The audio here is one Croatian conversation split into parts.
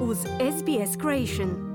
uz SBS Creation.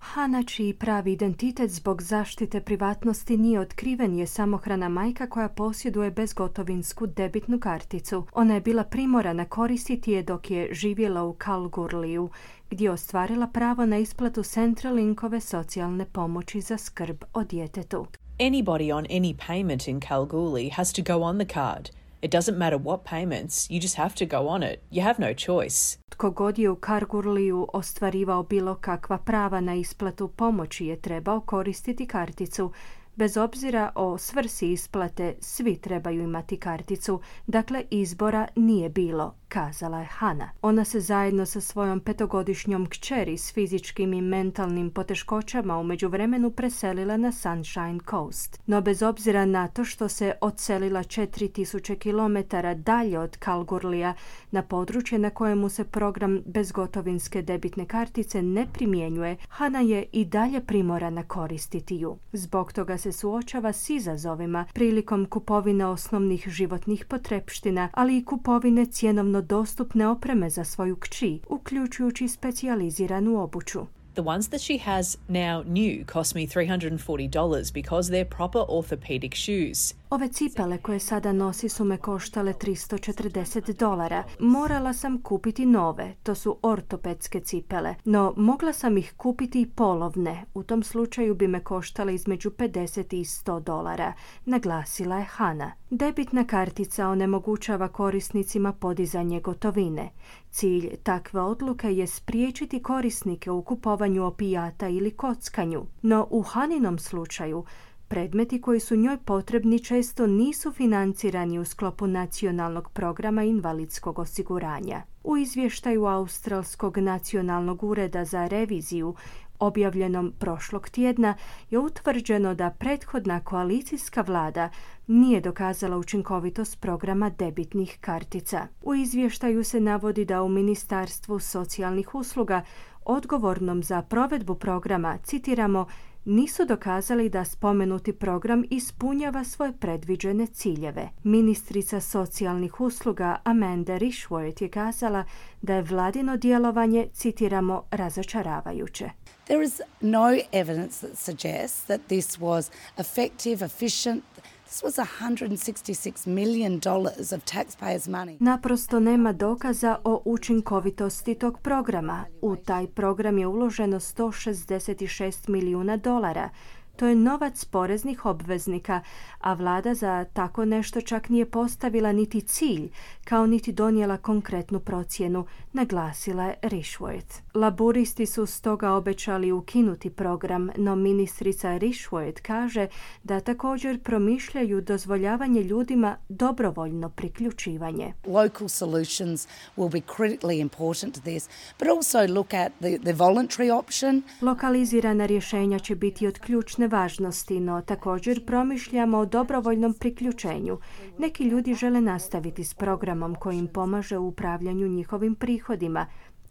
Hana, čiji pravi identitet zbog zaštite privatnosti nije otkriven, je samohrana majka koja posjeduje bezgotovinsku debitnu karticu. Ona je bila primorana koristiti je dok je živjela u Kalgurliju, gdje je ostvarila pravo na isplatu Centralinkove socijalne pomoći za skrb o djetetu. Anybody on any payment in Kalgoorlie has to go on the card. It doesn't matter what payments, you just have to go on it. You have no choice. Tko god je u Kargurliju ostvarivao bilo kakva prava na isplatu pomoći je trebao koristiti karticu. Bez obzira o svrsi isplate, svi trebaju imati karticu, dakle izbora nije bilo kazala je Hana. Ona se zajedno sa svojom petogodišnjom kćeri s fizičkim i mentalnim poteškoćama u međuvremenu preselila na Sunshine Coast. No bez obzira na to što se odselila 4000 km dalje od Kalgurlija na područje na kojemu se program bezgotovinske debitne kartice ne primjenjuje, Hana je i dalje primorana koristiti ju. Zbog toga se suočava s izazovima prilikom kupovine osnovnih životnih potrepština, ali i kupovine cjenovno dostupne opreme za svoju kći, uključujući specijaliziranu obuću. The ones that she has now new cost me $340 because they're proper orthopedic shoes. Ove cipele koje sada nosi su me koštale 340 dolara. Morala sam kupiti nove, to su ortopedske cipele, no mogla sam ih kupiti i polovne. U tom slučaju bi me koštale između 50 i 100 dolara, naglasila je Hana. Debitna kartica onemogućava korisnicima podizanje gotovine. Cilj takve odluke je spriječiti korisnike u kupovanju opijata ili kockanju, no u Haninom slučaju Predmeti koji su njoj potrebni često nisu financirani u sklopu nacionalnog programa invalidskog osiguranja. U izvještaju Australskog nacionalnog ureda za reviziju objavljenom prošlog tjedna je utvrđeno da prethodna koalicijska vlada nije dokazala učinkovitost programa debitnih kartica. U izvještaju se navodi da u Ministarstvu socijalnih usluga odgovornom za provedbu programa, citiramo, nisu dokazali da spomenuti program ispunjava svoje predviđene ciljeve. Ministrica socijalnih usluga Amanda Rishworth je kazala da je vladino djelovanje, citiramo, razočaravajuće. There is no evidence that suggests that this was effective, efficient, This was 166 million dollars of taxpayers money. Naprosto nema dokaza o učinkovitosti tog programa. U taj program je uloženo 166 milijuna dolara, to je novac poreznih obveznika, a vlada za tako nešto čak nije postavila niti cilj, kao niti donijela konkretnu procjenu, naglasila je Rishworth. Laburisti su stoga obećali ukinuti program, no ministrica Rishworth kaže da također promišljaju dozvoljavanje ljudima dobrovoljno priključivanje. Local solutions will be critically important to this, but also look at the, the voluntary option. Lokalizirana rješenja će biti od ključne važnosti, no također promišljamo o dobrovoljnom priključenju. Neki ljudi žele nastaviti s programom kojim pomaže u upravljanju njihovim prihodima.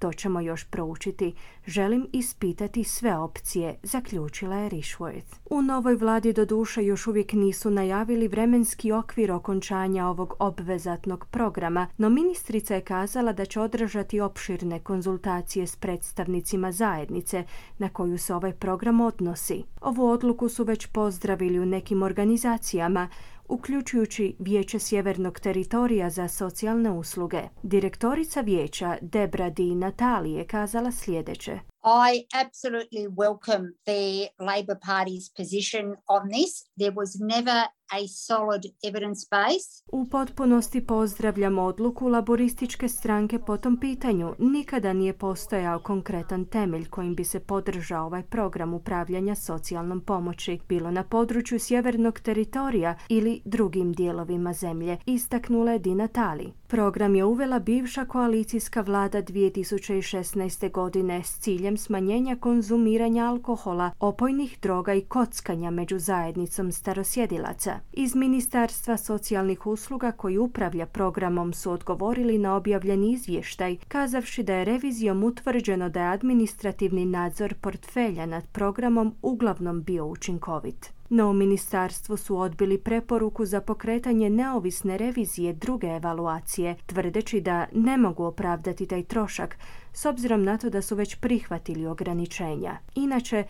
To ćemo još proučiti. Želim ispitati sve opcije, zaključila je Rishworth. U novoj vladi do duše još uvijek nisu najavili vremenski okvir okončanja ovog obvezatnog programa, no ministrica je kazala da će održati opširne konzultacije s predstavnicima zajednice na koju se ovaj program odnosi. Ovu odluku su već pozdravili u nekim organizacijama, uključujući Vijeće Sjevernog teritorija za socijalne usluge. Direktorica vijeća Debra Di Natalije kazala sljedeće. I absolutely welcome the Labor Party's position on this. There was never a solid evidence base. U potpunosti pozdravljam odluku laborističke stranke po tom pitanju. Nikada nije postojao konkretan temelj kojim bi se podržao ovaj program upravljanja socijalnom pomoći, bilo na području sjevernog teritorija ili drugim dijelovima zemlje, istaknula je Dina Tali. Program je uvela bivša koalicijska vlada 2016. godine s ciljem smanjenja konzumiranja alkohola, opojnih droga i kockanja među zajednicom starosjedilaca. Iz Ministarstva socijalnih usluga koji upravlja programom su odgovorili na objavljeni izvještaj, kazavši da je revizijom utvrđeno da je administrativni nadzor portfelja nad programom uglavnom bio učinkovit. No u ministarstvu su odbili preporuku za pokretanje neovisne revizije druge evaluacije, tvrdeći da ne mogu opravdati taj trošak, s obzirom na to da su već prihvatili ograničenja. Inače,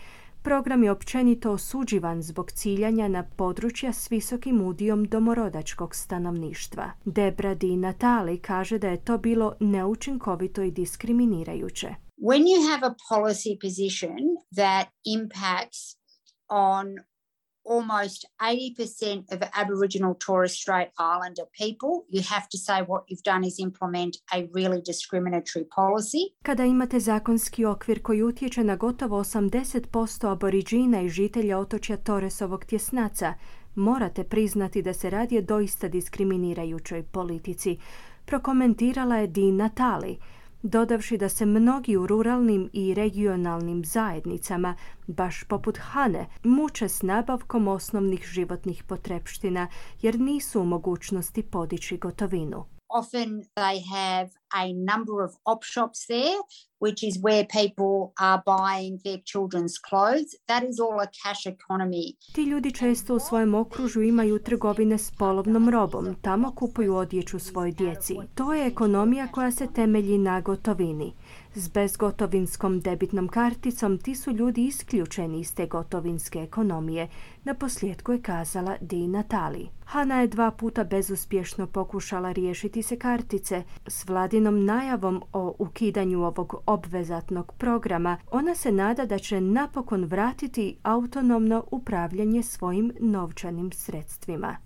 Program je općenito osuđivan zbog ciljanja na područja s visokim udijom domorodačkog stanovništva. Debra Di Natali kaže da je to bilo neučinkovito i diskriminirajuće. When you have a policy position that impacts on almost 80% of Aboriginal Torres Strait Islander people, you have to say what you've done is implement a really discriminatory policy. Kada imate zakonski okvir koji utječe na gotovo 80% aboriđina i žitelja otočja Torresovog tjesnaca, morate priznati da se radi o doista diskriminirajućoj politici, prokomentirala je Dean Natali, dodavši da se mnogi u ruralnim i regionalnim zajednicama, baš poput Hane, muče s nabavkom osnovnih životnih potrepština jer nisu u mogućnosti podići gotovinu. Often they have a number of op shops there, which is where people are buying their children's clothes. That is all a cash economy. Ti ljudi često u svojem okružju imaju trgovine s polovnom robom. Tamo kupuju odjeću svoj djeci. To je ekonomija koja se temelji na gotovini. S bezgotovinskom debitnom karticom ti su ljudi isključeni iz te gotovinske ekonomije, na posljedku je kazala Di Natali. Hana je dva puta bezuspješno pokušala riješiti se kartice. S vladinom najavom o ukidanju ovog obvezatnog programa, ona se nada da će napokon vratiti autonomno upravljanje svojim novčanim sredstvima.